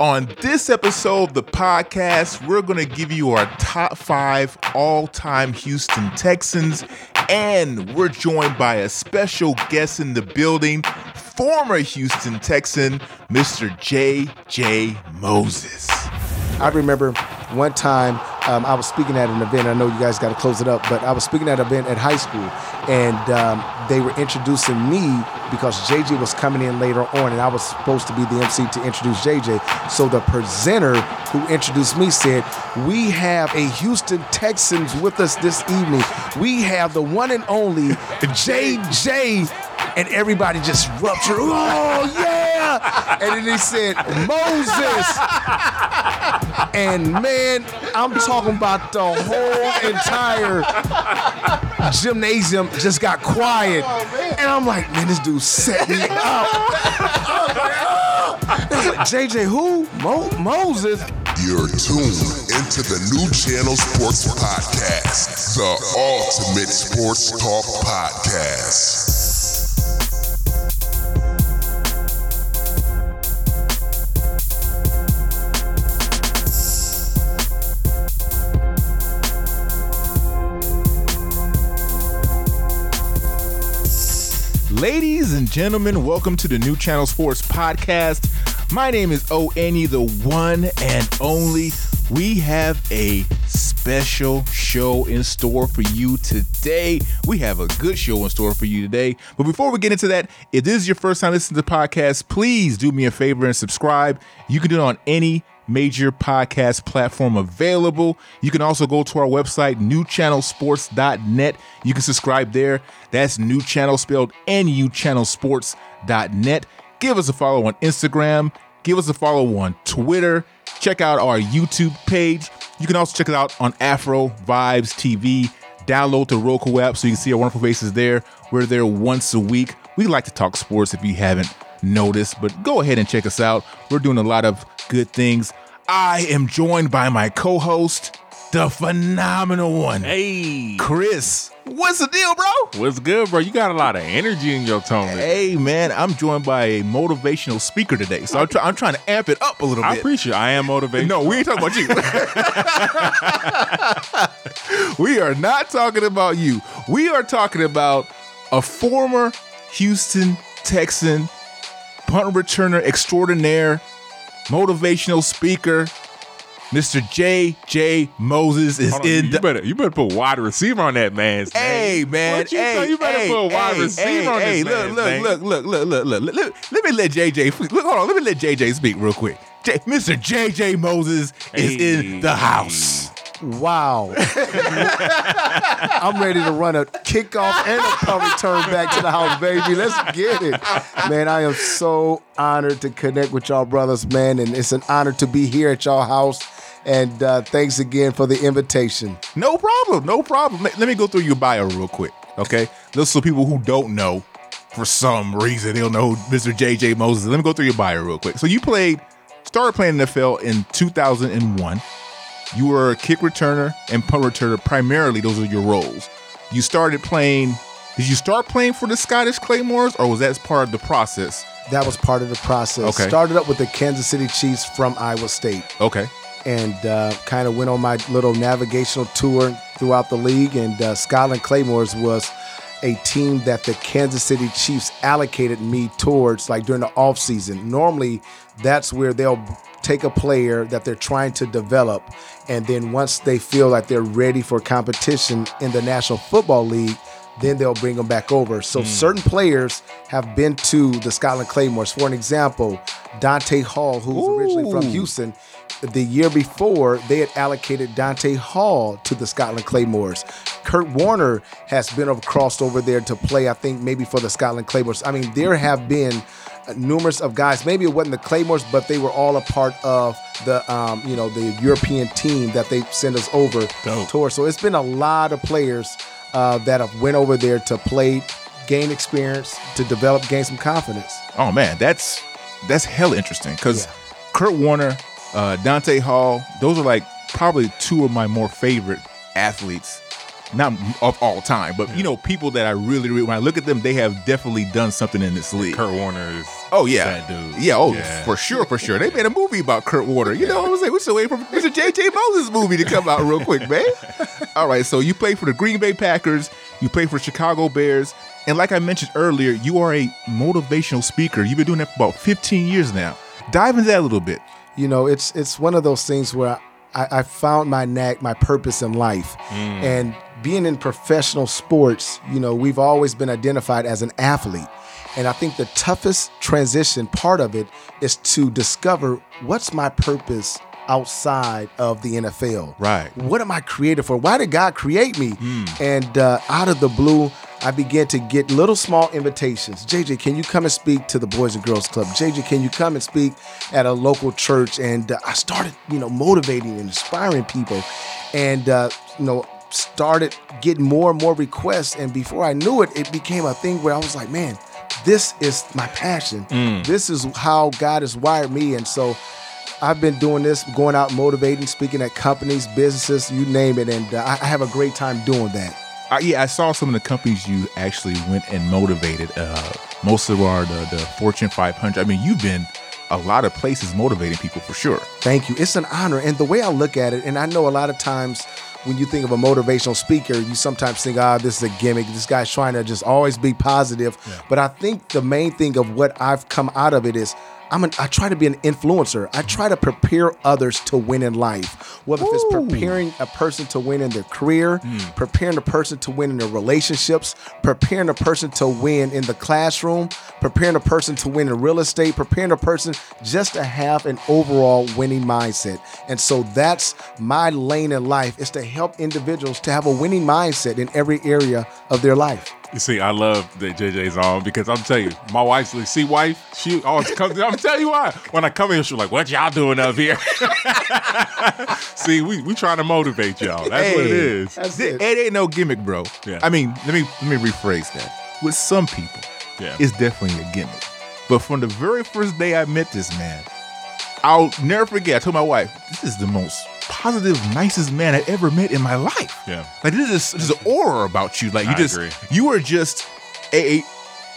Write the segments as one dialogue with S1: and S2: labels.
S1: On this episode of the podcast, we're going to give you our top five all time Houston Texans, and we're joined by a special guest in the building, former Houston Texan, Mr. J.J. Moses.
S2: I remember one time um, I was speaking at an event. I know you guys got to close it up, but I was speaking at an event at high school, and um, they were introducing me because JJ was coming in later on, and I was supposed to be the MC to introduce JJ. So the presenter who introduced me said, "We have a Houston Texans with us this evening. We have the one and only JJ." And everybody just ruptured. Oh yeah! And then he said, "Moses." And man, I'm talking about the whole entire gymnasium just got quiet. And I'm like, man, this dude set me up. JJ, who? Mo- Moses?
S3: You're tuned into the New Channel Sports Podcast, the ultimate sports talk podcast.
S1: Ladies and gentlemen, welcome to the New Channel Sports Podcast. My name is O Annie, the one and only. We have a special show in store for you today. We have a good show in store for you today. But before we get into that, if this is your first time listening to the podcast, please do me a favor and subscribe. You can do it on any major podcast platform available. You can also go to our website, nuchannelsports.net. You can subscribe there. That's new channel spelled NU channelsports.net. Give us a follow on Instagram. Give us a follow on Twitter. Check out our YouTube page. You can also check it out on Afro Vibes TV. Download the Roku app so you can see our wonderful faces there. We're there once a week. We like to talk sports if you haven't noticed, but go ahead and check us out. We're doing a lot of good things. I am joined by my co host, the phenomenal one,
S4: Hey,
S1: Chris. What's the deal, bro?
S4: what's good, bro? You got a lot of energy in your tone.
S1: Hey, man, I'm joined by a motivational speaker today. So I'm, try- I'm trying to amp it up a little bit.
S4: I appreciate. I am motivated.
S1: No, we ain't talking about you. we are not talking about you. We are talking about a former Houston Texan punt returner extraordinaire, motivational speaker. Mr. J.J. Moses is
S4: on,
S1: in
S4: you
S1: the.
S4: better you better put wide receiver on that man's
S1: Hey
S4: name.
S1: man,
S4: What you,
S1: hey,
S4: say? you better
S1: hey,
S4: put wide
S1: hey,
S4: receiver
S1: hey,
S4: on
S1: hey,
S4: this
S1: look,
S4: man's
S1: look,
S4: name.
S1: look, look, look, look, look, look. Let, let me let JJ. Look, hold on. Let me let JJ speak real quick. J- Mr. JJ Moses is in the house.
S2: Wow. I'm ready to run a kickoff and a punt return back to the house, baby. Let's get it. Man, I am so honored to connect with y'all brothers, man. And it's an honor to be here at y'all house. And uh, thanks again for the invitation.
S1: No problem. No problem. Let, me go through your bio real quick. Okay. Those are people who don't know for some reason. They don't know Mr. JJ Moses. Let me go through your bio real quick. So you played, started playing NFL in 2001. You were a kick returner and punt returner. Primarily, those are your roles. You started playing. Did you start playing for the Scottish Claymores, or was that part of the process?
S2: That was part of the process.
S1: Okay.
S2: Started up with the Kansas City Chiefs from Iowa State.
S1: Okay.
S2: and uh, kind of went on my little navigational tour throughout the league. And uh, Scotland Claymores was a team that the Kansas City Chiefs allocated me towards, like during the offseason. Normally, that's where they'll take a player that they're trying to develop, and then once they feel like they're ready for competition in the National Football League, then they'll bring them back over. So hmm. certain players have been to the Scotland Claymores. For an example, Dante Hall, who's originally from Houston, the year before they had allocated Dante Hall to the Scotland Claymores. Kurt Warner has been crossed over there to play, I think, maybe for the Scotland Claymores. I mean, there have been numerous of guys. Maybe it wasn't the Claymores, but they were all a part of the, um, you know, the European team that they sent us over
S1: Dope.
S2: tour. So it's been a lot of players uh, that have went over there to play, gain experience, to develop, gain some confidence.
S1: Oh man, that's that's hell interesting because
S2: Yeah.
S1: Kurt Warner, uh, Dante Hall, those are like probably two of my more favorite athletes, not of all time, but you know people that I really, really when I look at them, they have definitely done something in this league.
S4: Kurt Warner is
S1: Oh yeah,
S4: That dude.
S1: Yeah, oh
S4: Yeah.
S1: for sure, for sure. They made a movie about Kurt Warner. You know, what I was like, we still waiting for Mr. JJ Moses movie to come out real quick, man. All right, so you play for the Green Bay Packers, you play for Chicago Bears, and like I mentioned earlier, you are a motivational speaker. You've been doing that for about 15 years now. Dive into that a little bit.
S2: you know it's it's one of those things where I, I found my knack my purpose in life mm. and being in professional sports you know we've always been identified as an athlete and i think the toughest transition part of it is to discover what's my purpose outside of the nfl
S1: Right.
S2: what am i created for why did god create me and uh, out of the blue I began to get little small invitations. JJ, can you come and speak to the Boys and Girls Club? JJ, can you come and speak at a local church? And uh, I started, you know, motivating and inspiring people, and uh, you know, started getting more and more requests. And before I knew it, it became a thing where I was like, man, this is my passion. This is how God has wired me, and so. I've been doing this, going out motivating, speaking at companies, businesses, you name it, and uh, I have a great time doing that.
S1: Yeah, I saw some of the companies you actually went and motivated. Uh, most of our the, the Fortune 500. I mean, you've been a lot of places motivating people for sure.
S2: Thank you. It's an honor. And the way I look at it, and I know a lot of times when you think of a motivational speaker, you sometimes think, ah, this is a gimmick. This guy's trying to just always be positive. But I think the main thing of what I've come out of it is I'm an, I try to be an influencer. I try to prepare others to win in life, whether if it's preparing a person to win in their career, hmm. preparing a person to win in their relationships, preparing a person to win in the classroom, preparing a person to win in real estate, preparing a person just to have an overall winning mindset. And so that's my lane in life is to help individuals to have a winning mindset in every area of their life.
S4: You see, I love that JJ's on because I'm telling you, my wife's like, see, wife, she always comes. I'm telling you why. When I come in, she's like, "What y'all doing up here?" see, we we trying to motivate y'all. That's what it is. Hey.
S2: That's
S1: It,
S2: it.
S1: it ain't no gimmick, bro.
S4: Yeah.
S1: I mean, let me let me rephrase that. With some people,
S4: Yeah.
S1: it's definitely a gimmick. But from the very first day I met this man, I'll never forget. I told my wife, "This is the most positive, nicest man I ever met in my life."
S4: Yeah.
S1: Like this is there's an aura about you. Like you
S4: I
S1: just
S4: agree.
S1: you are just a. a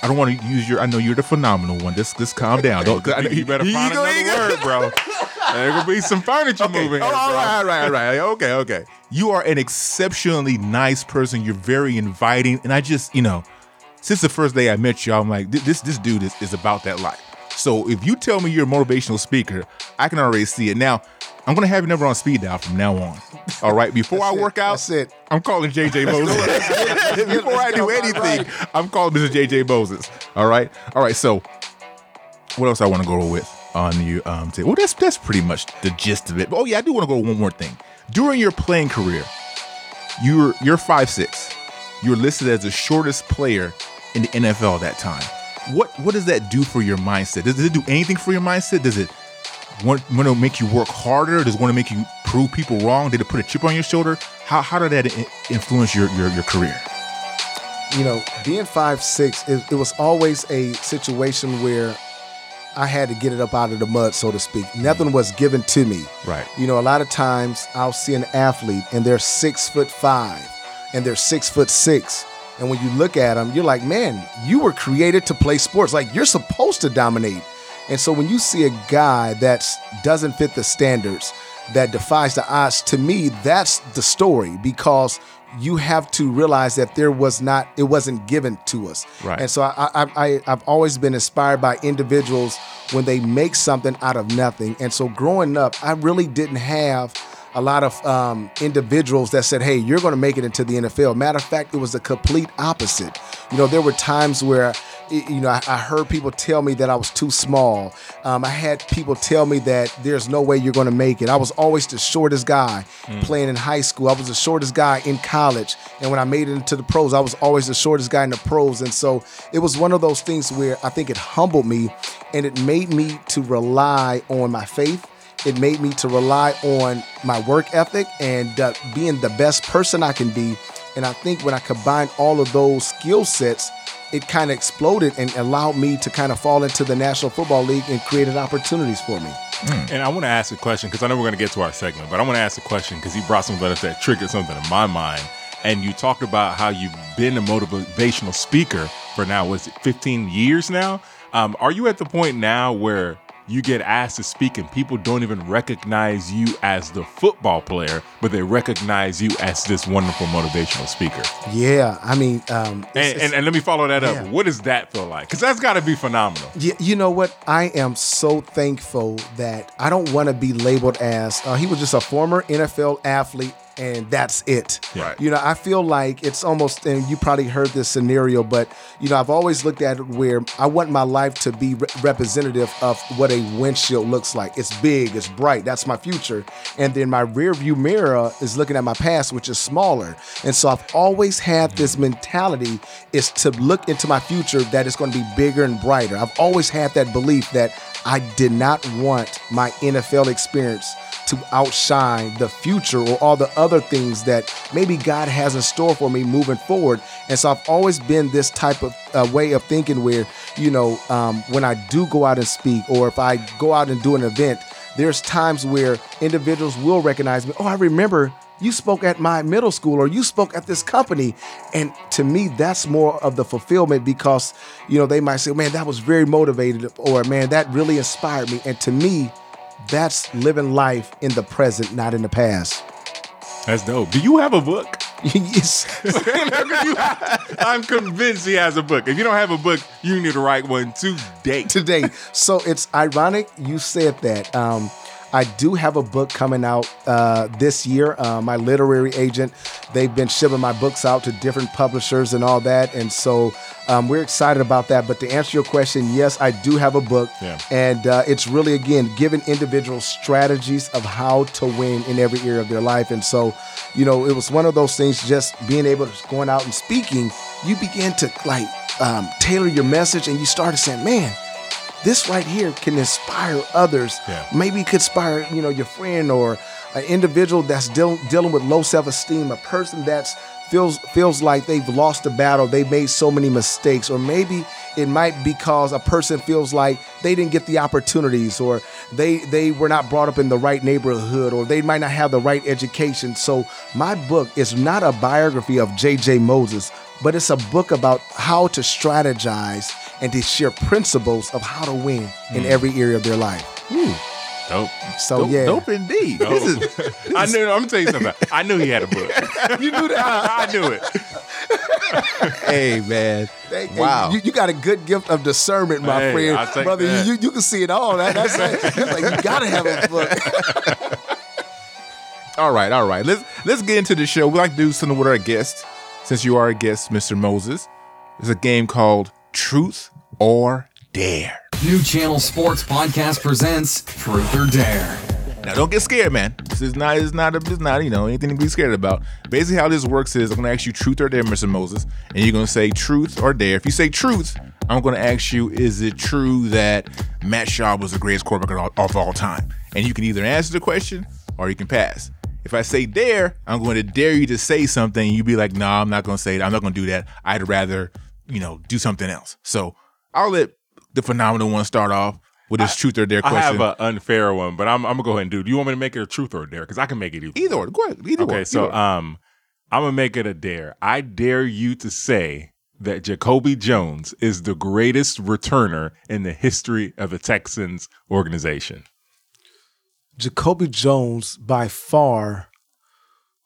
S1: I don't want to use your. I know you're the phenomenal one. Just, just calm down. Don't. I
S4: you better
S1: you
S4: find
S1: go-
S4: another word, bro. There gonna be some furniture
S1: Okay.
S4: moving.
S1: Oh,
S4: here,
S1: all right, all right, all right. Okay, okay. You are an exceptionally nice person. You're very inviting, and I just, you know, since the first day I met you, I'm like, this this dude is, is about that life. So if you tell me you're a motivational speaker, I can already see it. Now, I'm gonna have your number on speed dial from now on. All right. Before I
S2: That's it.
S1: work out,
S2: That's it.
S1: I'm calling JJ Moses. Before I do anything, I'm calling Mr. JJ Moses. All right. All right. So what else I want to go with on you? Um, well, that's that's pretty much the gist of it. But, Oh yeah, I do want to go one more thing. During your playing career, you're you're five six. You're listed as the shortest player in the NFL that time. What what does that do for your mindset? Does it do anything for your mindset? Does it want, want to make you work harder? Does it want to make you prove people wrong? Did it put a chip on your shoulder? How, how did that influence your, your your career?
S2: you know, being five six, it, it was always a situation where I had to get it up out of the mud, so to speak. Nothing was given to me.
S1: Right.
S2: You know, a lot of times I'll see an athlete and they're six foot five and they're six foot six. And when you look at them, you're like, man, you were created to play sports. Like you're supposed to dominate. And so when you see a guy that doesn't fit the standards, that defies the odds, to me, that's the story because you have to realize that there was not, it wasn't given to us.
S1: Right.
S2: And so I, I, I, I've always been inspired by individuals when they make something out of nothing. And so growing up, I really didn't have a lot of um, individuals that said, hey, you're going to make it into the NFL. Matter of fact, it was the complete opposite. You know, there were times where, you know, I, I heard people tell me that I was too small. Um, I had people tell me that there's no way you're going to make it. I was always the shortest guy playing in high school. I was the shortest guy in college. And when I made it into the pros, I was always the shortest guy in the pros. And so it was one of those things where I think it humbled me and it made me to rely on my faith it made me to rely on my work ethic and uh, being the best person I can be. And I think when I combined all of those skill sets, it kind of exploded and allowed me to kind of fall into the National Football League and created opportunities for me.
S4: And I want to ask a question because I know we're going to get to our segment, but I want to ask a question because he brought something up that triggered something in my mind. And you talked about how you've been a motivational speaker for now, was it 15 years now? Um, are you at the point now where you get asked to speak and people don't even recognize you as the football player, but they recognize you as this wonderful motivational speaker?
S2: Yeah, I mean, um, it's-
S4: And,
S2: it's-
S4: and, and let me follow that
S2: Yeah.
S4: up. What does that feel like? Because that's got to be phenomenal.
S2: Y- you know what? I am so thankful that I don't want to be labeled as uh, he was just a former NFL athlete and that's it.
S4: Right.
S2: You know, I feel like it's almost, and you probably heard this scenario, but you know, I've always looked at it where I want my life to be re- representative of what a windshield looks like. It's big, it's bright, that's my future, and then my rear view mirror is looking at my past, which is smaller. And so I've always had mm-hmm. this mentality is to look into my future that it's going to be bigger and brighter. I've always had that belief that I did not want my NFL experience to outshine the future or all the other things that maybe God has in store for me moving forward. And so I've always been this type of uh, way of thinking where, you know, um, when I do go out and speak or if I go out and do an event, there's times where individuals will recognize me. Oh, I remember you spoke at my middle school or you spoke at this company. And to me, that's more of the fulfillment because, you know, they might say, man, that was very motivated or man, that really inspired me. And to me, that's living life in the present, not in the past.
S4: That's dope. Do you have a book?
S2: yes.
S4: I'm convinced he has a book. If you don't have a book, you need to write one today.
S2: today. So it's ironic you said that. Um, I do have a book coming out uh, this year. Uh, my literary agent, they've been shipping my books out to different publishers and all that, and so um, we're excited about that. But to answer your question, yes, I do have a book,
S4: Yeah.
S2: and uh, it's really again giving individuals strategies of how to win in every area of their life. And so, you know, it was one of those things. Just being able to going out and speaking, you begin to like um, tailor your message, and you started saying, man this right here can inspire others.
S4: Yeah.
S2: Maybe it could inspire, you know, your friend or an individual that's deal- dealing with low self-esteem, a person that's feels feels like they've lost the battle, they made so many mistakes, or maybe it might be because a person feels like they didn't get the opportunities or they they were not brought up in the right neighborhood or they might not have the right education. So my book is not a biography of JJ Moses, but it's a book about how to strategize and to share principles of how to win in hmm. every area of their life.
S4: Dope.
S2: So
S1: dope,
S2: yeah,
S1: dope indeed. This is
S4: I knew. I'm gonna tell you something. I knew he had a book.
S2: you knew that.
S4: I knew it.
S1: hey man.
S2: Hey, hey,
S1: Wow.
S2: you, you got a good gift of discernment, my
S4: Hey,
S2: friend,
S4: I'll
S2: brother.
S4: that.
S2: You, you you can see it all. That, that's like, like you gotta have a book.
S1: All right, all right. Let's let's get into the show. We like to do something with our guests. Since you are a guest, Mr. Moses, there's a game called Truth or Dare.
S5: New Channel Sports Podcast presents Truth or Dare.
S1: Now, don't get scared, man. This is not, it's not, it's not, you know, anything to be scared about. Basically, how this works is I'm going to ask you truth or dare, Mr. Moses, and you're going to say truth or dare. If you say truth, I'm going to ask you, is it true that Matt Schaub was the greatest quarterback of all, of all time? And you can either answer the question or you can pass. If I say dare, I'm going to dare you to say something. You'd be like, no, nah, I'm not going to say it. I'm not going to do that. I'd rather, you know, do something else. So I'll let the phenomenal one start off with his truth or dare
S4: I
S1: question.
S4: have an unfair one, but I'm, I'm gonna go ahead and do. Do you want me to make it a truth or a dare? Because I can make it either.
S1: either or. Go ahead. Either
S4: Okay,
S1: or.
S4: so
S1: Either
S4: um, I'm gonna make it a dare. I dare you to say that Jacoby Jones is the greatest returner in the history of the Texans organization.
S2: Jacoby Jones by far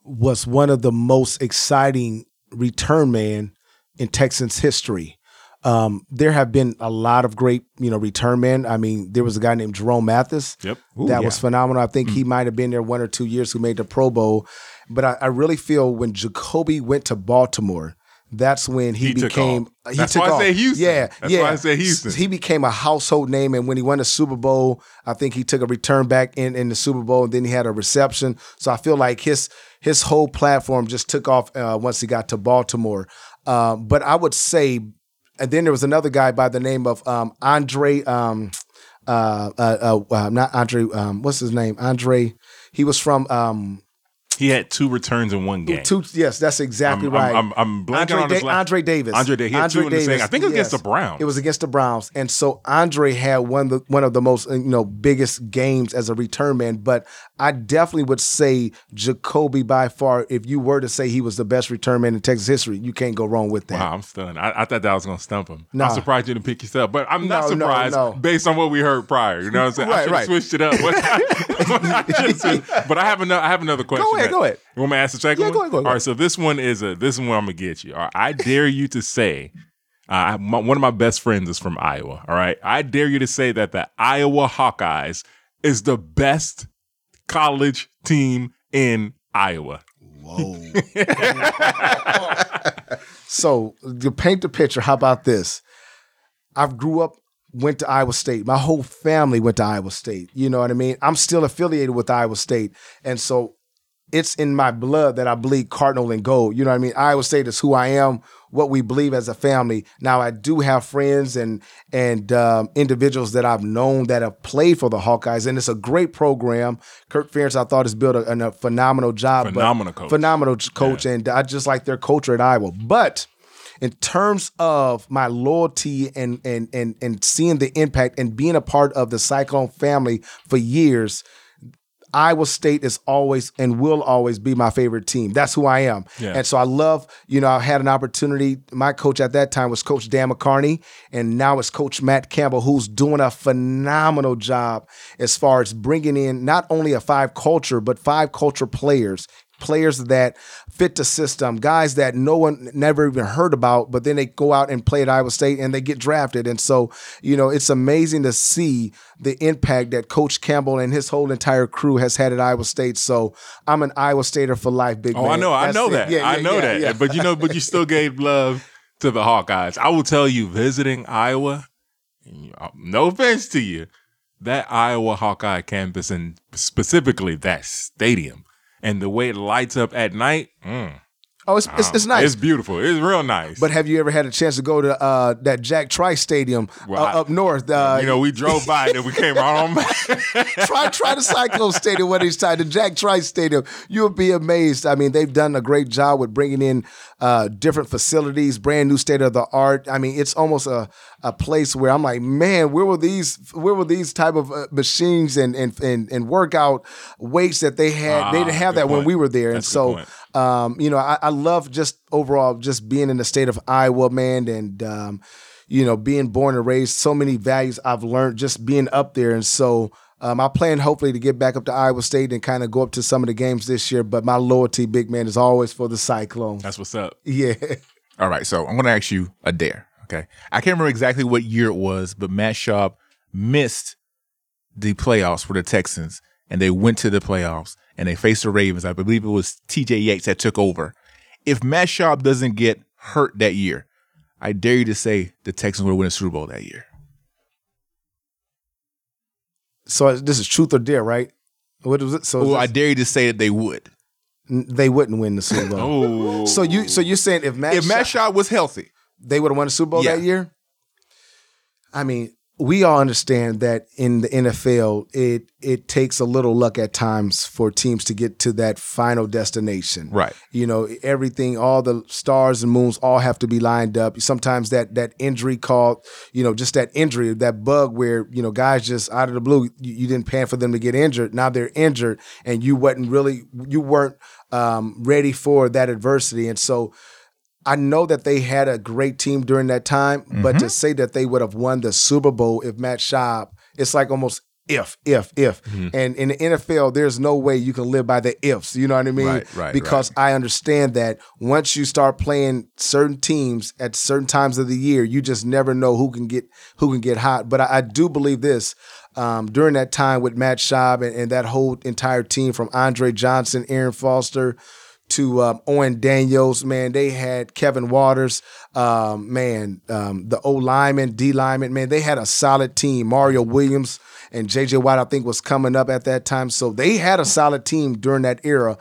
S2: was one of the most exciting return man in Texans history. Um, there have been a lot of great, you know, return men. I mean, there was a guy named Jerome Mathis.
S4: Yep.
S2: that was phenomenal. I think he might have been there one or two years who made the Pro Bowl. But I, I really feel when Jacoby went to Baltimore, that's when he,
S4: He took
S2: became.
S4: off.
S2: He
S4: That's
S2: took
S4: why I
S2: off.
S4: said Houston.
S2: Yeah,
S4: That's
S2: yeah.
S4: why I said Houston.
S2: He became a household name, and when he won the Super Bowl, I think he took a return back in in the Super Bowl, and then he had a reception. So I feel like his his whole platform just took off uh, once he got to Baltimore. Uh, but I would say, and then there was another guy by the name of um, Andre. Um, uh, uh, uh, uh, not Andre. Um, what's his name? Andre. He was from um,
S4: He had two returns in one game.
S2: Two, yes, that's exactly
S4: I'm,
S2: right.
S4: I'm, I'm, I'm blanking
S2: Andre,
S4: on his
S2: Da-
S4: last-
S2: Andre Davis.
S4: Andre Davis. He had two in the same. I think it was against the Browns.
S2: It was against the Browns, and so Andre had one of the one of the most you know biggest games as a return man. But I definitely would say Jacoby by far. If you were to say he was the best return man in Texas history, you can't go wrong with that.
S4: Wow, I'm stunned. I, I thought that was going to stump him.
S2: Nah.
S4: I'm surprised you didn't pick yourself, but I'm not
S2: No, no,
S4: surprised
S2: no.
S4: based on what we heard prior. You know what I'm saying? I
S2: Right,
S4: should have
S2: right.
S4: switched it up. I should've but I have another. I have another question.
S2: Ahead,
S4: that-
S2: go ahead.
S4: You want me to ask the second
S2: Yeah,
S4: one?
S2: go ahead, go ahead,
S4: All right, so this one is a. This is where I'm gonna get you. All right, I dare you to say. Uh, my, one of my best friends is from Iowa. All right, I dare you to say that the Iowa Hawkeyes is the best college team in Iowa. Whoa.
S2: so to paint the picture, how about this? I grew up, went to Iowa State. My whole family went to Iowa State. You know what I mean? I'm still affiliated with Iowa State, and so it's in my blood that I bleed cardinal and gold. You know what I mean? Iowa State is who I am, what we believe as a family. Now I do have friends and and um, individuals that I've known that have played for the Hawkeyes, and it's a great program. Kirk Ferentz, I thought, has built a, a phenomenal job. but-
S4: Phenomenal coach.
S2: phenomenal coach, and I just like their culture at Iowa. But in terms of my loyalty and and and and seeing the impact and being a part of the Cyclone family for years, Iowa State is always and will always be my favorite team. That's who I am.
S4: Yeah.
S2: And so I love, you know, I had an opportunity. My coach at that time was Coach Dan McCarney, and now it's Coach Matt Campbell, who's doing a phenomenal job as far as bringing in not only a five culture, but five culture players. Players that fit the system, guys that no one never even heard about, but then they go out and play at Iowa State and they get drafted. And so, you know, it's amazing to see the impact that Coach Campbell and his whole entire crew has had at Iowa State. So I'm an Iowa Stater for life, big
S4: Oh,
S2: man.
S4: I know, I
S2: That's
S4: know
S2: it.
S4: that.
S2: Yeah,
S4: I know
S2: yeah,
S4: that.
S2: yeah.
S4: But you know, but you still gave love to the Hawkeyes. I will tell you, visiting Iowa, no offense to you, that Iowa Hawkeye campus and specifically that stadium and the way it lights up at night, mm,
S2: oh, it's, it's, it's nice.
S4: It's beautiful. It's real nice.
S2: but have you ever had a chance to go to uh, that Jack Trice Stadium
S4: Well,
S2: uh,
S4: I-
S2: up north? Uh,
S4: you know, we drove by and then we came right on back.
S2: try try the Cyclone Stadium one these times, the Jack Trice Stadium. You'll be amazed. I mean, they've done a great job with bringing in uh, different facilities, brand new state of the art. I mean, it's almost a, a place where I'm like, man, where were these where were these type of uh, machines and and and, and workout weights that they had? they
S4: Ah,
S2: didn't have
S4: good
S2: that when we were there,
S4: That's
S2: and so.
S4: point.
S2: Um, you know, I, I love just overall just being in the state of Iowa, man, and um, you know, being born and raised. So many values I've learned just being up there, and so um, I plan hopefully to get back up to Iowa State and kind of go up to some of the games this year. But my loyalty, big man, is always for the Cyclones.
S4: That's what's up.
S2: Yeah.
S1: All right, so I'm going to ask you a dare. Okay, I can't remember exactly what year it was, but Matt Schaub missed the playoffs for the Texans, and they went to the playoffs and they faced the Ravens. I believe it was T.J. Yates that took over. If Matt Schaub doesn't get hurt that year, I dare you to say the Texans would win a Super Bowl that year.
S2: So uh, this is truth or dare, right? What was it? So
S1: Well, I dare you to say that they would.
S2: they wouldn't win the Super Bowl.
S4: Oh,
S2: So you so you're saying if Matt,
S1: If Matt
S2: Schaub-
S1: Schaub was healthy,
S2: they would have won the Super Bowl
S1: Yeah.
S2: that year? I mean, we all understand that in the NFL, it it takes a little luck at times for teams to get to that final destination.
S1: Right.
S2: You know, everything, all the stars and moons all have to be lined up. Sometimes that that injury called, you know, just that injury, that bug where, you know, guys just out of the blue, you, you didn't plan for them to get injured. Now they're injured and you wasn't really you weren't um, ready for that adversity. And so I know that they had a great team during that time, but to say that they would have won the Super Bowl if Matt Schaub, it's like almost if, if, if. And in the NFL, there's no way you can live by the ifs. You know what I mean?
S1: Right, right,
S2: Because I understand that once you start playing certain teams at certain times of the year, you just never know who can get who can get hot. But I, I do believe this. Um, during that time with Matt Schaub and, and that whole entire team from Andre Johnson, Arian Foster, to um, Owen Daniels, man, they had Kevin Walters, um, man, um, the O lineman, D lineman, man, they had a solid team. Mario Williams and JJ Watt, I think, was coming up at that time, so they had a solid team during that era.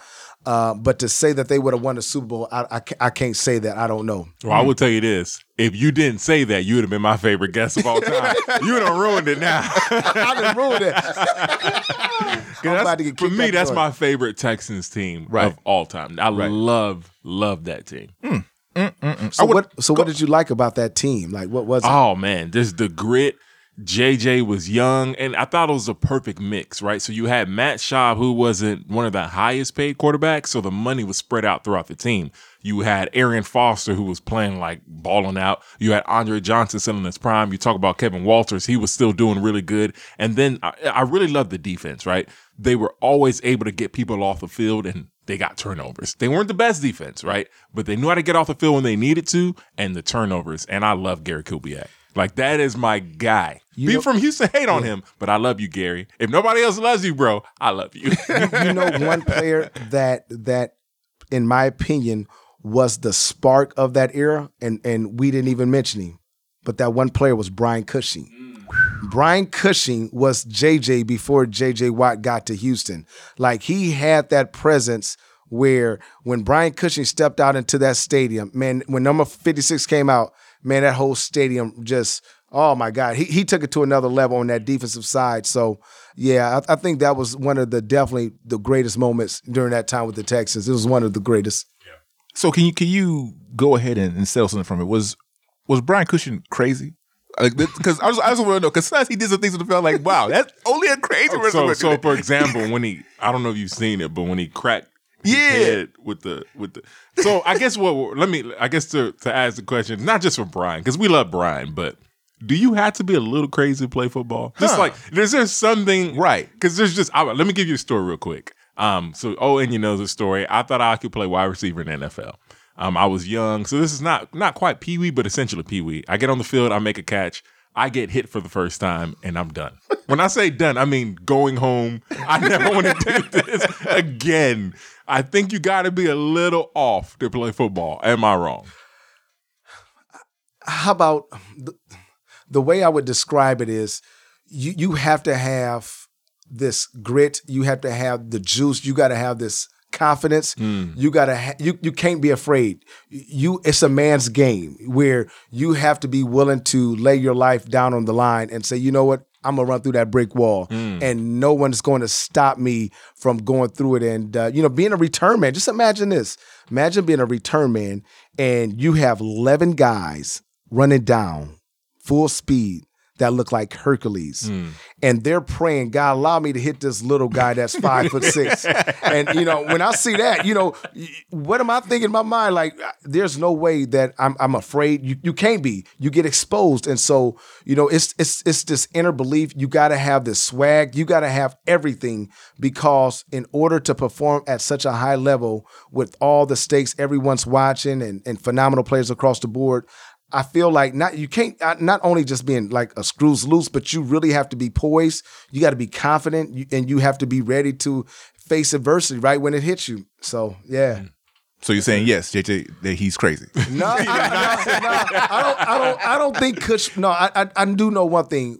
S2: Uh, but to say that they would have won the Super Bowl, I, I, I can't say that. I don't know.
S4: Well, I will tell you this: if you didn't say that, you would have been my favorite guest of all time. you would have ruined it now.
S2: I done ruined it.
S1: that's-
S2: about to get
S4: For me, that's my favorite Texans team
S1: Right.
S4: of all time. I
S1: Right.
S4: love love that team. Hmm. Mm, mm, mm.
S2: So
S1: would-
S2: what? So what did you like about that team? Like, what was it?
S4: Oh man, there's the grit. JJ was young, and I thought it was a perfect mix, right? So you had Matt Schaub, who wasn't one of the highest paid quarterbacks, so the money was spread out throughout the team. You had Arian Foster, who was playing like balling out. You had Andre Johnson still in his prime. You talk about Kevin Walters, he was still doing really good. And then I, I really love the defense, right? They were always able to get people off the field and they got turnovers. They weren't the best defense, right? But they knew how to get off the field when they needed to, and the turnovers. And I love Gary Kubiak. Like that is my guy. People from Houston hate on him, but I love you, Gary. If nobody else loves you, bro, I love you.
S2: you know one player that that in my opinion was the spark of that era and and we didn't even mention him but that one player was Brian Cushing mm. Brian Cushing was JJ before JJ Watt got to Houston like he had that presence where when Brian Cushing stepped out into that stadium man when number 56 came out man that whole stadium just Oh my God, he he took it to another level on that defensive side. So yeah, I, I think that was one of the definitely the greatest moments during that time with the Texans. It was one of the greatest.
S1: So can you can you go ahead and, and sell something from it? Was was Brian Cushing crazy? Like because I just I just want to know because sometimes he did some things that felt like wow that's only a crazy oh, person.
S4: so, so for example, when he, I don't know if you've seen it, but when he cracked his
S1: Yeah.
S4: with the with the, so I guess what let me I guess to to ask the question, not just for Brian because we love Brian, but do you have to be a little crazy to play football? Just
S1: Huh.
S4: like there's there something
S1: Right.
S4: Because there's just I, let me give you a story real quick. Um, so oh, and you know the story. I thought I could play wide receiver in the NFL. Um, I was young, so this is not not quite pee wee, but essentially pee wee. I get on the field, I make a catch. I get hit for the first time and I'm done. When I say done, I mean going home. I never want to do this again. I think you got to be a little off to play football. Am I wrong?
S2: How about the, the way I would describe it is you you have to have this grit, you have to have the juice, you got to have this confidence. Hmm. You got to ha- you you can't be afraid. You it's a man's game where you have to be willing to lay your life down on the line and say, "You know what? I'm gonna run through that brick wall, and no one's going to stop me from going through it." And uh, you know, being a return man, just imagine this: imagine being a return man, and you have 11 guys running down full speed that look like Hercules, hmm. and they're praying, "God, allow me to hit this little guy that's five foot six. And you know, when I see that, you know, what am I thinking in my mind? Like, there's no way that I'm I'm afraid. You you can't be. You get exposed, and so you know, it's it's it's this inner belief. You got to have this swag. You got to have everything because in order to perform at such a high level with all the stakes, everyone's watching, and and phenomenal players across the board. I feel like not you can't uh, not only just being like a screws loose, but you really have to be poised. You got to be confident, and you have to be ready to face adversity right when it hits you. So yeah.
S1: so you're saying yes, JJ, that he's crazy.
S2: No, I, no, no, I don't. I don't. I don't think Cush. No, I, I. I do know one thing.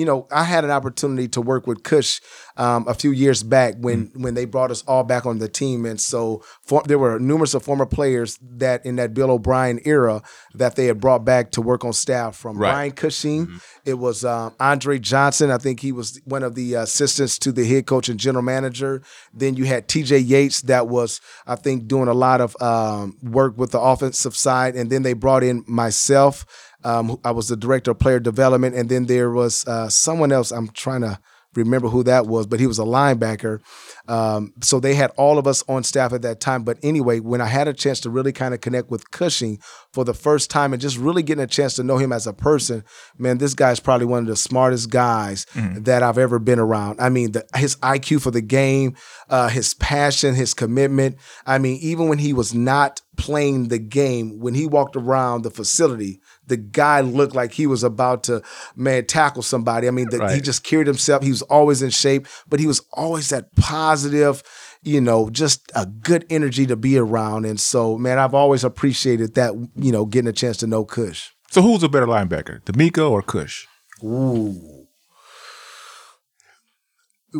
S2: You know, I had an opportunity to work with Cush um, a few years back when
S1: Mm.
S2: when they brought us all back on the team, and so for, there were numerous of former players that in that Bill O'Brien era that they had brought back to work on staff. From
S1: Right.
S2: Brian Cushing, it was um, Andre Johnson. I think he was one of the assistants to the head coach and general manager. Then you had T.J. Yates that was, I think, doing a lot of um, work with the offensive side, and then they brought in myself. Um, I was the director of player development, and then there was uh, someone else. I'm trying to remember who that was, but he was a linebacker. Um, so they had all of us on staff at that time. But anyway, when I had a chance to really kind of connect with Cushing for the first time and just really getting a chance to know him as a person, man, this guy's probably one of the smartest guys that I've ever been around. I mean, the, his IQ for the game, uh, his passion, his commitment. I mean, even when he was not playing the game, when he walked around the facility, the guy looked like he was about to, man, tackle somebody. I mean, the, he just carried himself. He was always in shape, but he was always that positive, you know, just a good energy to be around. And so, man, I've always appreciated that, you know, getting a chance to know Cush.
S1: so who's a better linebacker, DeMeco or Cush?
S2: Ooh.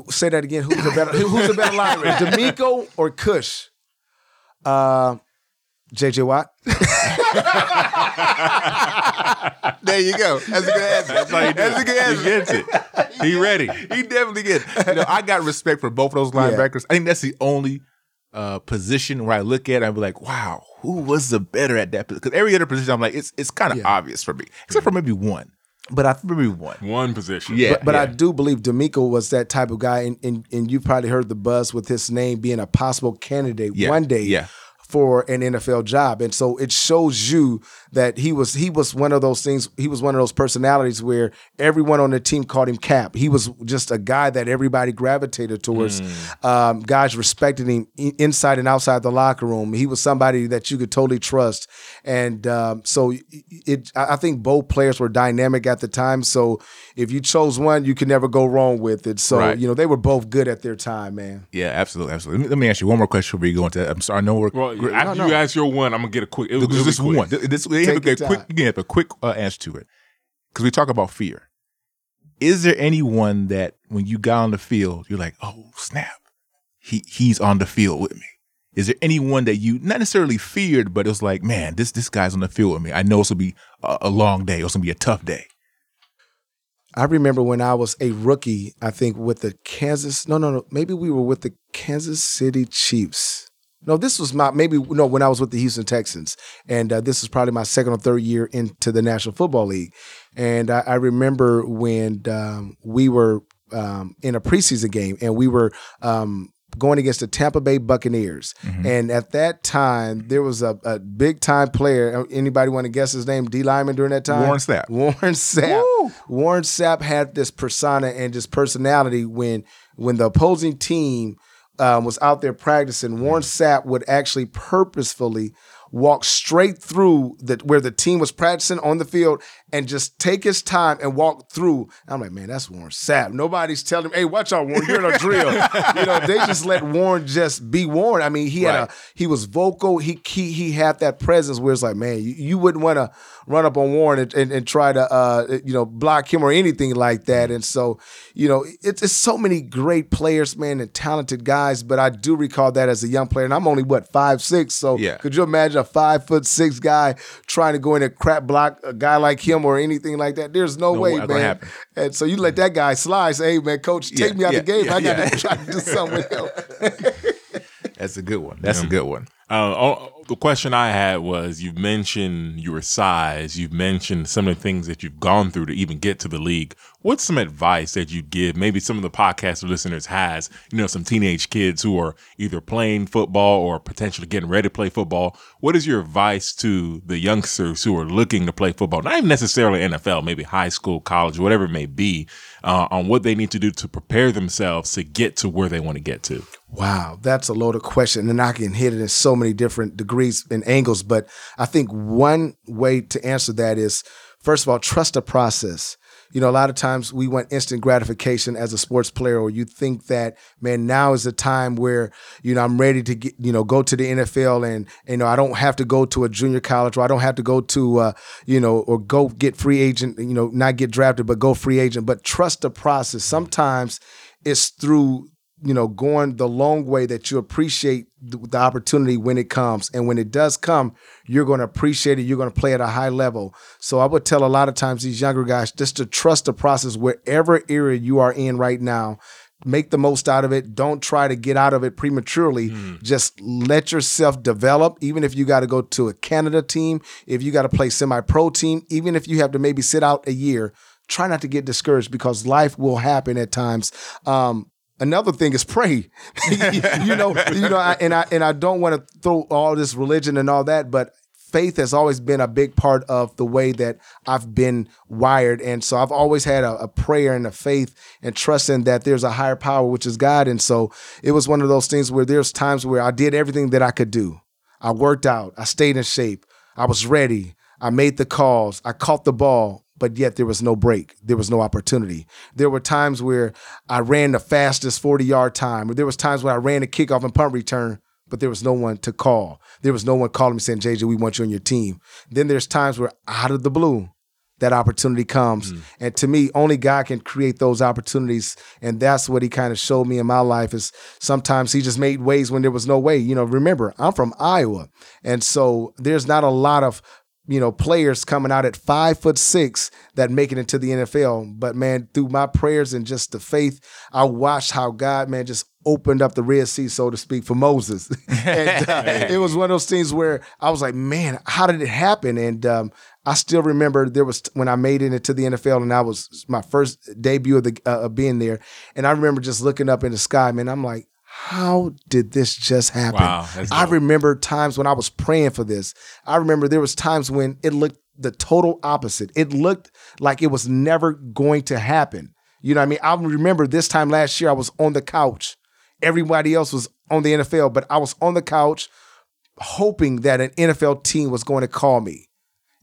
S2: Say that again. Who's a better who's a better linebacker? DeMeco or Cush? Uh JJ Watt. there you go. That's a good answer.
S4: That's how you do
S2: That's
S4: it.
S2: a good answer.
S4: He gets it. He ready.
S1: He definitely did. You know, I got respect for both of those linebackers. I think that's the only uh, position where I look at, it, I'd be like, wow, who was the better at that? Because every other position, I'm like, it's it's kind of
S2: Yeah.
S1: obvious for me, except for maybe one. But I think maybe one.
S4: One position.
S1: Yeah,
S2: But, but I do believe DeMeco was that type of guy, and, and, and you've probably heard the buzz with his name being a possible candidate
S1: Yeah,
S2: one day
S1: yeah.
S2: For an NFL job. And so it shows you that he was he was one of those things. He was one of those personalities where everyone on the team called him Cap. He was just a guy that everybody gravitated towards.
S1: Hmm.
S2: Um, guys respected him inside and outside the locker room. He was somebody that you could totally trust. And um, so it, it, I I think both players were dynamic at the time. So if you chose one, you could never go wrong with it. So
S1: Right.
S2: you know they were both good at their time, man.
S1: Yeah, absolutely, absolutely. Let me, ask you one more question before we go into that. I'm sorry, I know we're
S4: Well, after
S2: no.
S4: you ask your one, I'm gonna get a quick. It, was
S1: There's just one. This, you have a quick, you can have a quick uh, answer to it because we talk about fear. Is there anyone that when you got on the field, you're like, oh snap, he he's on the field with me? Is there anyone that you not necessarily feared, but it was like, man, this this guy's on the field with me. I know it's gonna be a, a long day. It's gonna be a tough day.
S2: I remember when I was a rookie, I think with the Kansas, no, no, no, maybe we were with the Kansas City Chiefs. No, this was my, maybe, no, when I was with the Houston Texans. And uh, this was probably my second or third year into the National Football League. And I, I remember when um, we were um, in a preseason game and we were um, going against the Tampa Bay Buccaneers. And at that time, there was a, a big time player. Anybody want to guess his name? D lineman during that time?
S1: Warren Sapp.
S2: Warren Sapp. Warren Sapp had this persona and this personality when when the opposing team um, was out there practicing. Warren Sapp would actually purposefully walk straight through the where the team was practicing on the field and just take his time and walk through. I'm like, man, that's Warren Sapp. Nobody's telling him, hey, watch out, Warren, you're in a drill. you know, they just let Warren just be Warren. I mean, he had
S1: Right.
S2: a he was vocal. He he he had that presence where it's like, man, you, you wouldn't want to run up on Warren and, and, and try to uh you know block him or anything like that. And so, you know, it's it's so many great players, man, and talented guys. But I do recall that as a young player, and I'm only what five six. So
S1: Yeah.
S2: could you imagine a five foot six guy trying to go in and crack block a guy like him or anything like that? There's no,
S1: No
S2: way,
S1: way,
S2: man. And so you let that guy slide. Say, hey man, coach, take
S1: Yeah,
S2: me out
S1: yeah,
S2: the game.
S1: yeah,
S2: I got
S1: yeah.
S2: to try to do something with him.
S1: That's a good one. That's a good one.
S4: Uh, oh, the question I had was: You've mentioned your size. You've mentioned some of the things that you've gone through to even get to the league. What's some advice that you'd give? Maybe some of the podcast listeners has, you know, some teenage kids who are either playing football or potentially getting ready to play football. What is your advice to the youngsters who are looking to play football? Not even necessarily NFL, maybe high school, college, whatever it may be, uh, on what they need to do to prepare themselves to get to where they want to get to.
S2: Wow, that's a loaded question, and I can hit it in so many different degrees and angles. But I think one way to answer that is, first of all, trust the process. You know, a lot of times we want instant gratification as a sports player, or you think that, man, now is the time where, you know, I'm ready to get, you know, go to the NFL and, you know, I don't have to go to a junior college or I don't have to go to, uh, you know, or go get free agent, you know, not get drafted, but go free agent. But trust the process. Sometimes it's through you know, going the long way that you appreciate the, opportunity when it comes. And when it does come, you're going to appreciate it. You're going to play at a high level. So I would tell a lot of times these younger guys just to trust the process wherever area you are in right now. Make the most out of it. Don't try to get out of it prematurely. Just let yourself develop. Even if you got to go to a Canada team, if you got to play semi pro team, even if you have to maybe sit out a year, try not to get discouraged because life will happen at times. Um, Another thing is pray. you know, you know, I, and I and I don't want to throw all this religion and all that, but faith has always been a big part of the way that I've been wired, and so I've always had a, a prayer and a faith and trusting that there's a higher power, which is God, and so it was one of those things where there's times where I did everything that I could do. I worked out, I stayed in shape, I was ready, I made the calls, I caught the ball, but yet there was no break. There was no opportunity. There were times where I ran the fastest 40 yard time, or there was times where I ran a kickoff and punt return, but there was no one to call. There was no one calling me saying, JJ, we want you on your team. Then there's times where out of the blue, that opportunity comes. Hmm. And to me, only God can create those opportunities. And that's what he kind of showed me in my life is sometimes he just made ways when there was no way. You know, remember, I'm from Iowa. And so there's not a lot of you know, players coming out at five foot six that make it into the NFL. But man, through my prayers and just the faith, I watched how God, man, just opened up the Red Sea, so to speak, for Moses. and uh, it was one of those things where I was like, man, how did it happen? And um, I still remember there was when I made it into the NFL, and I was my first debut of the uh, of being there, and I remember just looking up in the sky, man. I'm like, how did this just happen?
S4: Wow,
S2: I remember times when I was praying for this. I remember there was times when it looked the total opposite. It looked like it was never going to happen. You know what I mean? I remember this time last year I was on the couch. Everybody else was on the NFL, but I was on the couch hoping that an NFL team was going to call me.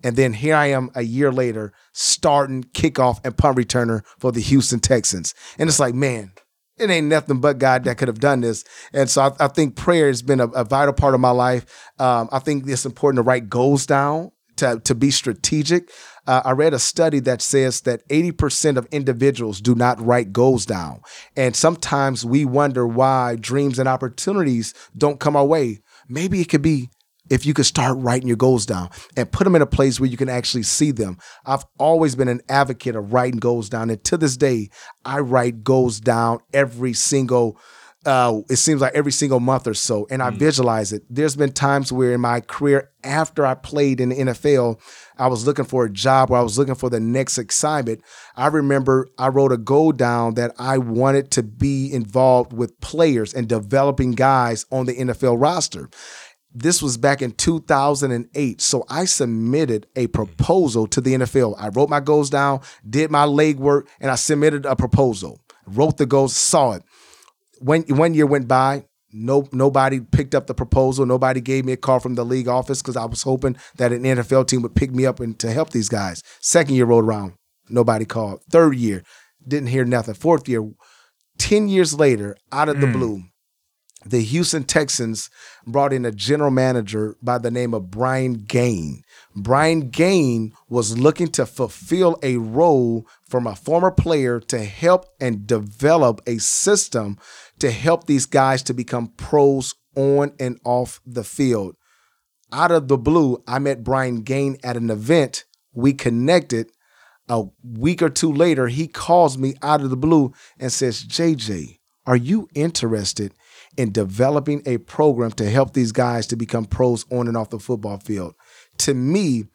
S2: And then here I am a year later, starting kickoff and punt returner for the Houston Texans. And it's like, man, it ain't nothing but God that could have done this. And so I, I think prayer has been a, a vital part of my life. Um, I think it's important to write goals down, to, to be strategic. Uh, I read a study that says that 80% of individuals do not write goals down. And sometimes we wonder why dreams and opportunities don't come our way. Maybe it could be if you could start writing your goals down and put them in a place where you can actually see them. I've always been an advocate of writing goals down. And to this day, I write goals down every single uh, it seems like every single month or so, and I visualize it. There's been times where in my career, after I played in the NFL, I was looking for a job or I was looking for the next assignment. I remember I wrote a goal down that I wanted to be involved with players and developing guys on the NFL roster this was back in 2008. So I submitted a proposal to the NFL. I wrote my goals down, did my legwork, and I submitted a proposal. Wrote the goals, saw it. When one year went by, no nobody picked up the proposal. Nobody gave me a call from the league office because I was hoping that an NFL team would pick me up and to help these guys. Second year rolled around, nobody called. Third year, didn't hear nothing. Fourth year, 10 years later, out of the mm. blue, the Houston Texans brought in a general manager by the name of Brian Gaine. Brian Gaine was looking to fulfill a role from a former player to help and develop a system to help these guys to become pros on and off the field. Out of the blue, I met Brian Gaine at an event. We connected. A week or two later, he calls me out of the blue and says, JJ, are you interested in developing a program to help these guys to become pros on and off the football field? To me,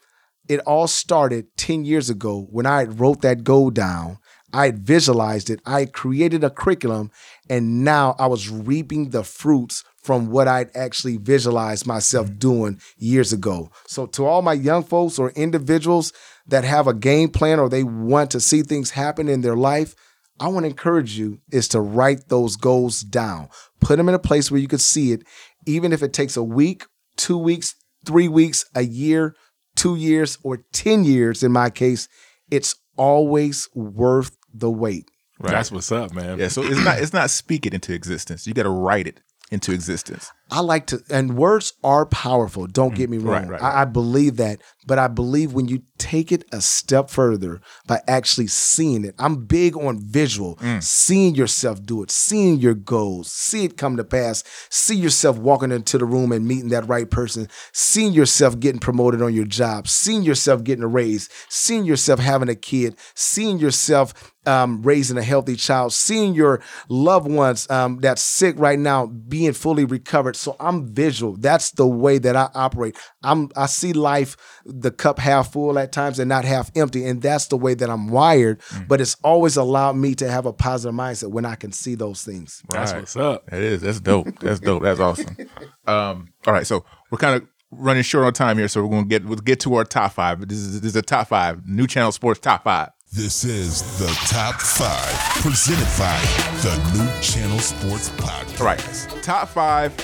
S2: it all started 10 years ago when I wrote that goal down. I had visualized it. I created a curriculum, and now I was reaping the fruits from what I'd actually visualized myself mm-hmm. doing years ago. So, to all my young folks or individuals that have a game plan or they want to see things happen in their life, I want to encourage you is to write those goals down. Put them in a place where you can see it, even if it takes a week, two weeks, three weeks, a year, two years, or 10 years in my case. It's always worth the wait.
S4: That's what's up, man.
S1: Yeah, so it's not it's not speak it into existence. You got to write it into existence.
S2: I like to, and words are powerful. Don't get me wrong.
S1: right, right,
S2: I, I believe that, but I believe when you take it a step further by actually seeing it, I'm big on visual, seeing yourself do it, seeing your goals, see it come to pass, see yourself walking into the room and meeting that right person, seeing yourself getting promoted on your job, seeing yourself getting a raise, seeing yourself having a kid, seeing yourself um, raising a healthy child, seeing your loved ones um, that's sick right now being fully recovered. So I'm visual. That's the way that I operate. I'm I see life, the cup half full at times and not half empty, and that's the way that I'm wired. But it's always allowed me to have a positive mindset when I can see those things.
S4: That's
S1: Right.
S4: what's up.
S1: That is. That's dope. That's dope. That's awesome. Um, all right, so we're kind of running short on time here, so we're gonna get we'll get to our top five. This is this is a top five. New Channel Sports top five.
S3: This is the Top 5, presented by the New Channel Sports Podcast.
S1: All right, top five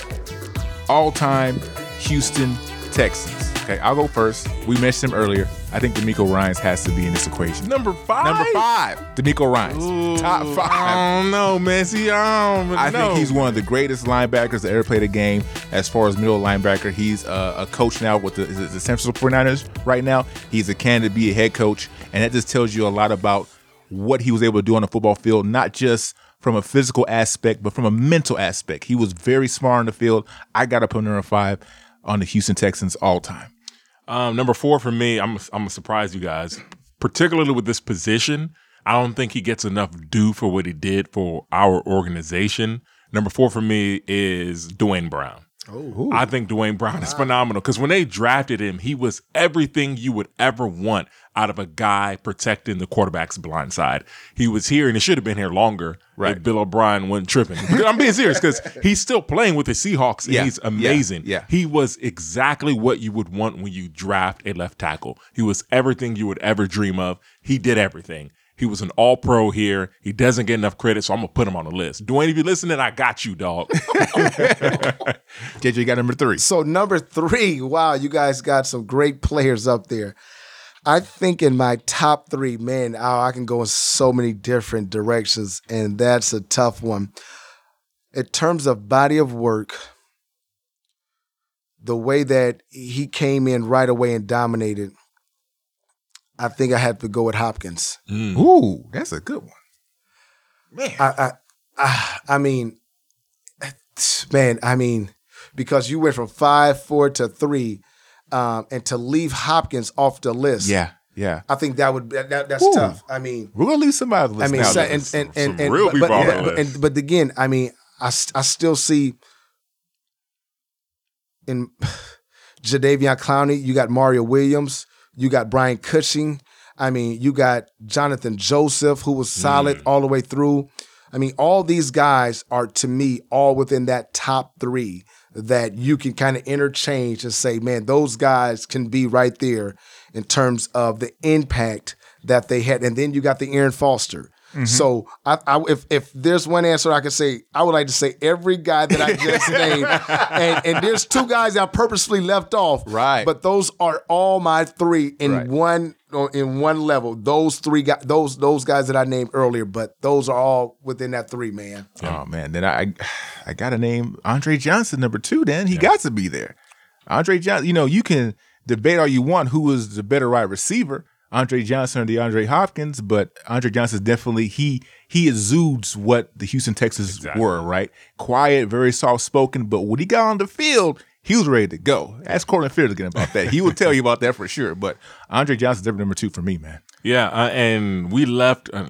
S1: all time Houston Texans. Okay, I'll go first. We mentioned him earlier. I think DeMeco Ryans has to be in this equation.
S4: Number five.
S1: Number five, DeMeco Ryans top five.
S4: I don't know, man. See, I don't
S1: I
S4: know.
S1: think he's one of the greatest linebackers that ever played the game. As far as middle linebacker, he's uh, a coach now with the, is it the San Francisco 49ers right now. He's a candidate to be a head coach, and that just tells you a lot about what he was able to do on the football field, not just from a physical aspect, but from a mental aspect. He was very smart on the field. I got to put number five on the Houston Texans all time.
S4: Um, number four for me, I'm I'm gonna surprise you guys, particularly with this position. I don't think he gets enough due for what he did for our organization. Number four for me is Duane Brown.
S2: Oh,
S4: I think Duane Brown is phenomenal because when they drafted him, he was everything you would ever want out of a guy protecting the quarterback's blind side. He was here and he should have been here longer
S1: Right.
S4: if Bill O'Brien wasn't tripping. I'm being serious because he's still playing with the Seahawks and
S1: Yeah,
S4: he's
S1: yeah,
S4: amazing.
S1: yeah.
S4: He was exactly what you would want when you draft a left tackle. He was everything you would ever dream of. He did everything. He was an all pro here. He doesn't get enough credit, so I'm gonna put him on the list. Duane, if you're listening, I got you, dog.
S1: JJ got number three.
S2: So number three, wow, you guys got some great players up there. I think in my top three, man, oh, I can go in so many different directions, and that's a tough one. In terms of body of work, the way that he came in right away and dominated, I think I have to go with Hopkins.
S1: Ooh, that's a good one.
S2: I, I, I, I mean, man, I mean, because you went from five, four to three, um, and to leave Hopkins off the list,
S1: Yeah, yeah.
S2: I think that would that, that- that's
S1: Ooh.
S2: tough. I mean,
S1: We're gonna leave somebody on the
S2: I mean,
S1: now.
S2: so, and, and, and,
S4: some
S2: and
S4: real
S2: but,
S4: people
S2: but,
S4: on the
S2: but,
S4: list.
S2: and- but again, I mean, I, I still see in Jadeveon Clowney, you got Mario Williams, you got Brian Cushing. I mean, you got Jonathan Joseph, who was solid
S4: Mm.
S2: all the way through. I mean, all these guys are to me all within that top three that you can kind of interchange and say, man, those guys can be right there in terms of the impact that they had. And then you got the Arian Foster. Mm-hmm. So I, I, if if there's one answer I could say, I would like to say every guy that I just named, and, and there's two guys that I purposely left off,
S1: Right.
S2: But those are all my three in
S1: Right.
S2: one uh, in one level. Those three guys, those those guys that I named earlier, but those are all within that three, man.
S1: Oh man, then I I got to name Andre Johnson number two. Then he got to be there. Andre Johnson. You know, you can debate all you want who was the better wide receiver, Andre Johnson or DeAndre Hopkins, but Andre Johnson is definitely he he exudes what the Houston Texans
S4: Exactly.
S1: were. Right, quiet, very soft spoken, but when he got on the field. He was ready to go. Ask Cortland Finnegan about that. He will tell you about that for sure. But Andre Johnson's definitely number two for me, man.
S4: Yeah, uh, and we left. Uh,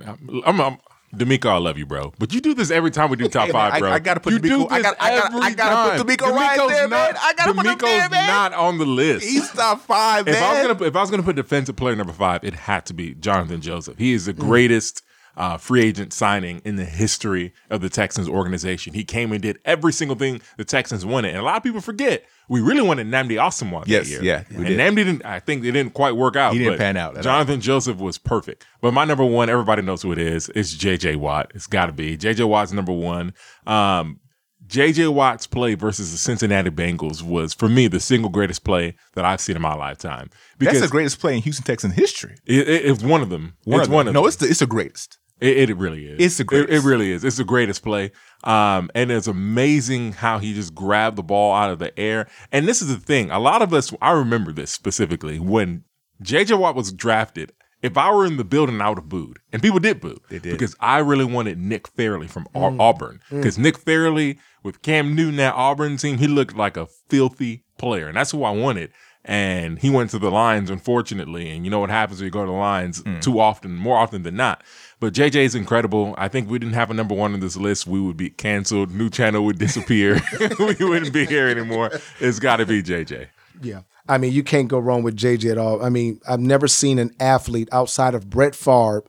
S4: I'm, I'm DeMeco, I love you, bro. But you do this every time we do top
S1: Hey, man,
S4: five, bro.
S1: I gotta put
S4: you
S1: DeMeco-
S4: do
S1: I
S4: this
S1: gotta- I gotta- I
S4: every
S1: gotta put
S4: time.
S1: DeMeco right there,
S4: not,
S1: man. I gotta put him
S4: DeMeco's
S1: there, man.
S4: not on the list.
S1: He's top five, man.
S4: if I was gonna put, if I was gonna put defensive player number five, it had to be Jonathan Joseph. He is the greatest uh, free agent signing in the history of the Texans organization. He came and did every single thing the Texans wanted, and a lot of people forget we really wanted Nnamdi Asomugha
S1: Yes,
S4: that year.
S1: yeah,
S4: and
S1: did.
S4: Nnamdi didn't. I think it didn't quite work out.
S1: He didn't
S4: but
S1: pan out at all.
S4: Jonathan Joseph was perfect. But my number one, everybody knows who it is. It's J.J. Watt. It's got to be J.J. Watt's number one. Um, J.J. Watt's play versus the Cincinnati Bengals was, for me, the single greatest play that I've seen in my lifetime.
S1: That's the greatest play in Houston Texan history.
S4: It, it- it's one of them.
S1: One
S4: it's
S1: of
S4: one
S1: them.
S4: of
S1: no,
S4: them.
S1: it's the it's the greatest.
S4: It, it really is.
S1: It's the
S4: It-
S1: greatest.
S4: It, really is. It's the greatest play. Um, and it's amazing how he just grabbed the ball out of the air. And this is the thing. A lot of us, I remember this specifically when JJ Watt was drafted. If I were in the building, I would have booed, and people did boo.
S1: They did.
S4: because I really wanted Nick Fairley from Au- Auburn. Because Nick Fairley with Cam Newton, that Auburn team, he looked like a filthy player, and that's who I wanted. And he went to the Lions, unfortunately. And you know what happens when you go to the Lions mm. too often, more often than not. But JJ is incredible. I think we didn't have a number one on this list. We would be canceled. New channel would disappear. we wouldn't be here anymore. It's got to be JJ.
S2: Yeah. I mean, you can't go wrong with JJ at all. I mean, I've never seen an athlete outside of Brett Favre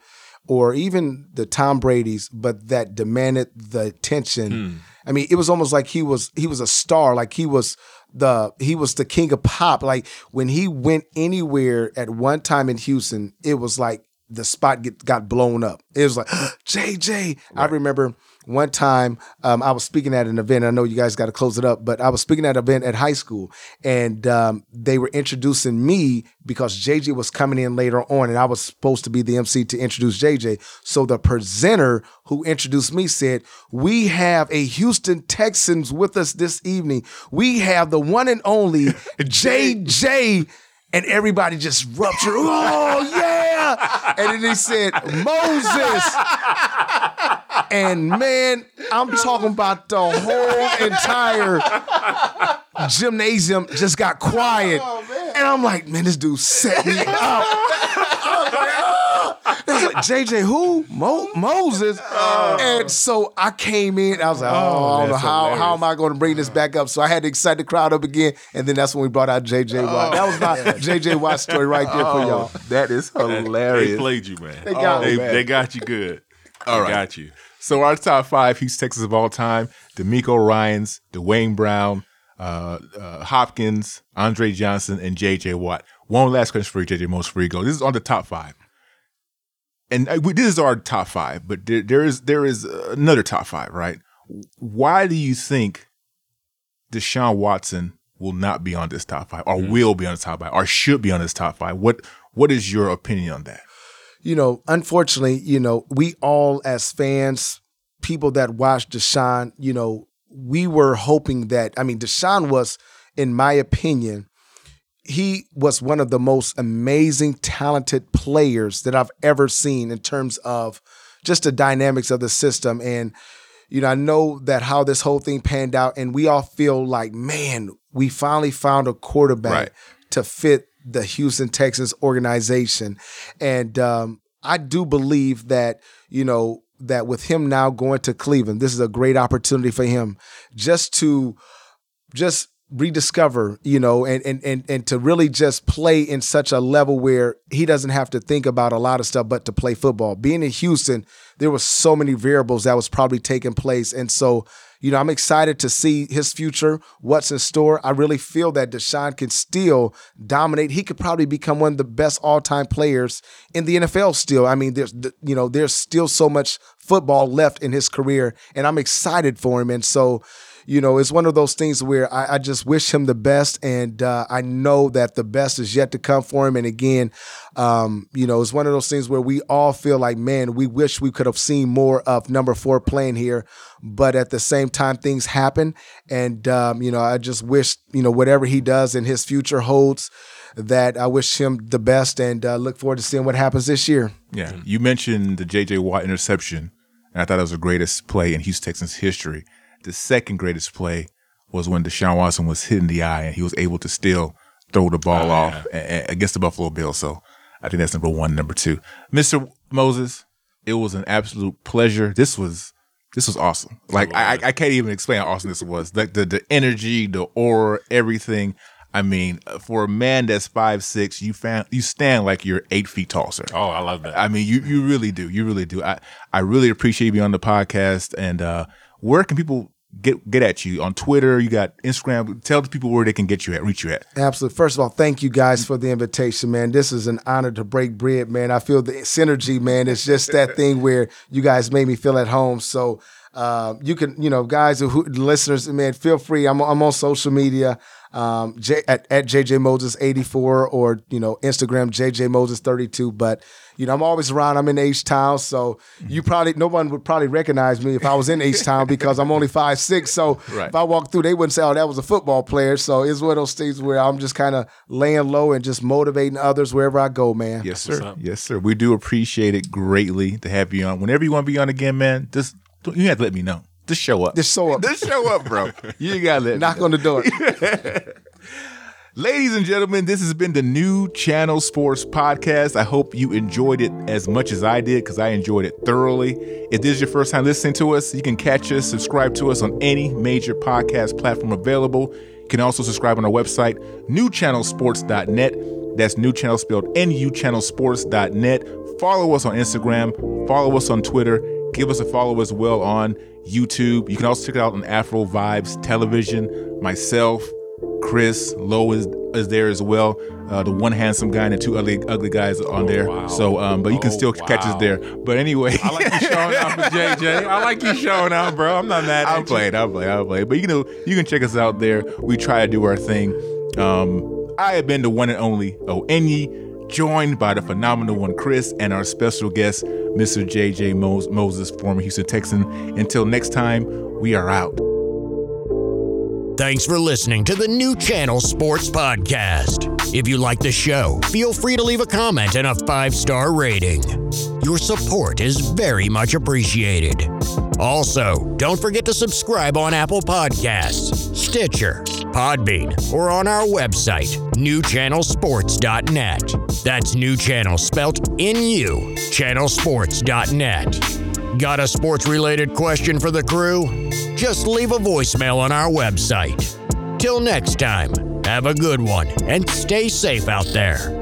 S2: or even the Tom Brady's, but that demanded the attention. Hmm. I mean, it was almost like he was he was a star, like he was the he was the king of pop. Like when he went anywhere at one time in Houston, it was like the spot get, got blown up. It was like JJ. I remember one time um, I was speaking at an event. I know you guys got to close it up, but I was speaking at an event at high school, and um, they were introducing me because JJ was coming in later on, and I was supposed to be the MC to introduce JJ. So the presenter who introduced me said, "We have a Houston Texans with us this evening. We have the one and only JJ." And everybody just ruptured. Oh yeah! And then he said, "Moses." And man, I'm talking about the whole entire gymnasium just got quiet. and I'm like, man, this dude set me up. I was like, "Ah." Was like, JJ, who? Mo- Moses. And so I came in. I was like, oh, I don't know how, how am I going to bring this back up? So I had to excite the crowd up again. And then that's when we brought out JJ Watt. That was my JJ Watt story right there for y'all.
S1: That is hilarious.
S4: They played you, man. They
S2: got
S4: they,
S2: me, man.
S4: they got you good.
S1: All
S4: They
S1: right.
S4: got you.
S1: So our top five Houston Texans of all time: DeMeco Ryans, Duane Brown, uh, uh, Hopkins, Andre Johnson, and J.J. Watt. One last question for you, J.J. Most free go. This is on the top five, and uh, we, this is our top five. But there, there is there is another top five, right? Why do you think Deshaun Watson will not be on this top five, or will be on this top five, or should be on this top five? What What is your opinion on that?
S2: You know, unfortunately, you know, we all as fans, people that watched Deshaun, you know, we were hoping that, I mean, Deshaun was, in my opinion, he was one of the most amazing, talented players that I've ever seen in terms of just the dynamics of the system. And, you know, I know that how this whole thing panned out, and we all feel like, man, we finally found a quarterback
S1: Right.
S2: to fit the Houston Texans organization. And um, I do believe that, you know, that with him now going to Cleveland, this is a great opportunity for him just to just rediscover, you know, and and and and to really just play in such a level where he doesn't have to think about a lot of stuff but to play football. Being in Houston, there was so many variables that was probably taking place. And so, you know, I'm excited to see his future, what's in store. I really feel that Deshaun can still dominate. He could probably become one of the best all-time players in the NFL still. I mean, there's you know, there's still so much football left in his career and I'm excited for him. And so, you know, it's one of those things where I, I just wish him the best, and uh, I know that the best is yet to come for him. And again, um, you know, it's one of those things where we all feel like, man, we wish we could have seen more of number four playing here, but at the same time, things happen, and um, you know, I just wish, you know, whatever he does in his future holds, that I wish him the best, and uh, look forward to seeing what happens this year.
S1: Yeah, you mentioned the J.J. Watt interception, and I thought that was the greatest play in Houston Texans history. The second greatest play was when Deshaun Watson was hit in the eye, and he was able to still throw the ball off a- a- against the Buffalo Bills. So I think that's number one. Number two, Mr. Moses, it was an absolute pleasure. This was this was awesome. Like I, I I can't even explain how awesome this was. Like the the energy, the aura, everything. I mean, for a man that's five six, you found you stand like you're eight feet tall, sir.
S4: Oh, I love that.
S1: I mean, you you really do. You really do. I I really appreciate you being on the podcast. And uh, where can people get get at you on Twitter? You got Instagram. Tell the people where they can get you at, reach you at.
S2: Absolutely. First of all, thank you guys for the invitation, man. This is an honor to break bread, man. I feel the synergy, man. It's just that thing where you guys made me feel at home. So um, you can, you know, guys who listeners, man, feel free. I'm I'm on social media. Um, J, at, at JJ Moses 84 or you know Instagram JJ Moses 32. But you know I'm always around. I'm in H Town, so you mm-hmm. probably no one would probably recognize me if I was in H Town because I'm only five six. So
S1: Right.
S2: if I walk through, they wouldn't say, "Oh, that was a football player." So it's one of those things where I'm just kind of laying low and just motivating others wherever I go, man.
S1: Yes, sir. Yes, sir. We do appreciate it greatly to have you on. Whenever you want to be on again, man, just don't- you have to let me know. Just show up.
S2: Just show up.
S1: Just show up, bro. You gotta let me
S2: Knock
S1: know.
S2: on the door.
S1: Ladies and gentlemen, this has been the new Channel Sports Podcast. I hope you enjoyed it as much as I did because I enjoyed it thoroughly. If this is your first time listening to us, you can catch us, subscribe to us on any major podcast platform available. You can also subscribe on our website, nuchannelsports.net. That's new channel spelled nuchannelsports.net. Follow us on Instagram, follow us on Twitter, give us a follow as well on YouTube. You can also check it out on Afro Vibes Television, myself, Chris Lowe is, is there as well. Uh, the one handsome guy and the two ugly ugly guys are on there.
S4: wow.
S1: So, um, but you can
S4: Oh,
S1: still catch us there. But anyway,
S4: I like you showing out for JJ. I like you showing out, bro. I'm not mad
S1: I'll play it. I'll play. I'll play. But you know, you can check us out there. We try to do our thing. Um, I have been the one and only Onyi, joined by the phenomenal one Chris and our special guest, Mr. JJ Mos- Moses, former Houston Texan. Until next time, we are out.
S6: Thanks for listening to the New Channel Sports Podcast. If you like the show, feel free to leave a comment and a five star rating. Your support is very much appreciated. Also, don't forget to subscribe on Apple Podcasts, Stitcher, Podbean, or on our website, nuchannelsports.net. That's New Channel spelt N U, channelsports.net. Got a sports related question for the crew? Just leave a voicemail on our website. Till next time, have a good one and stay safe out there.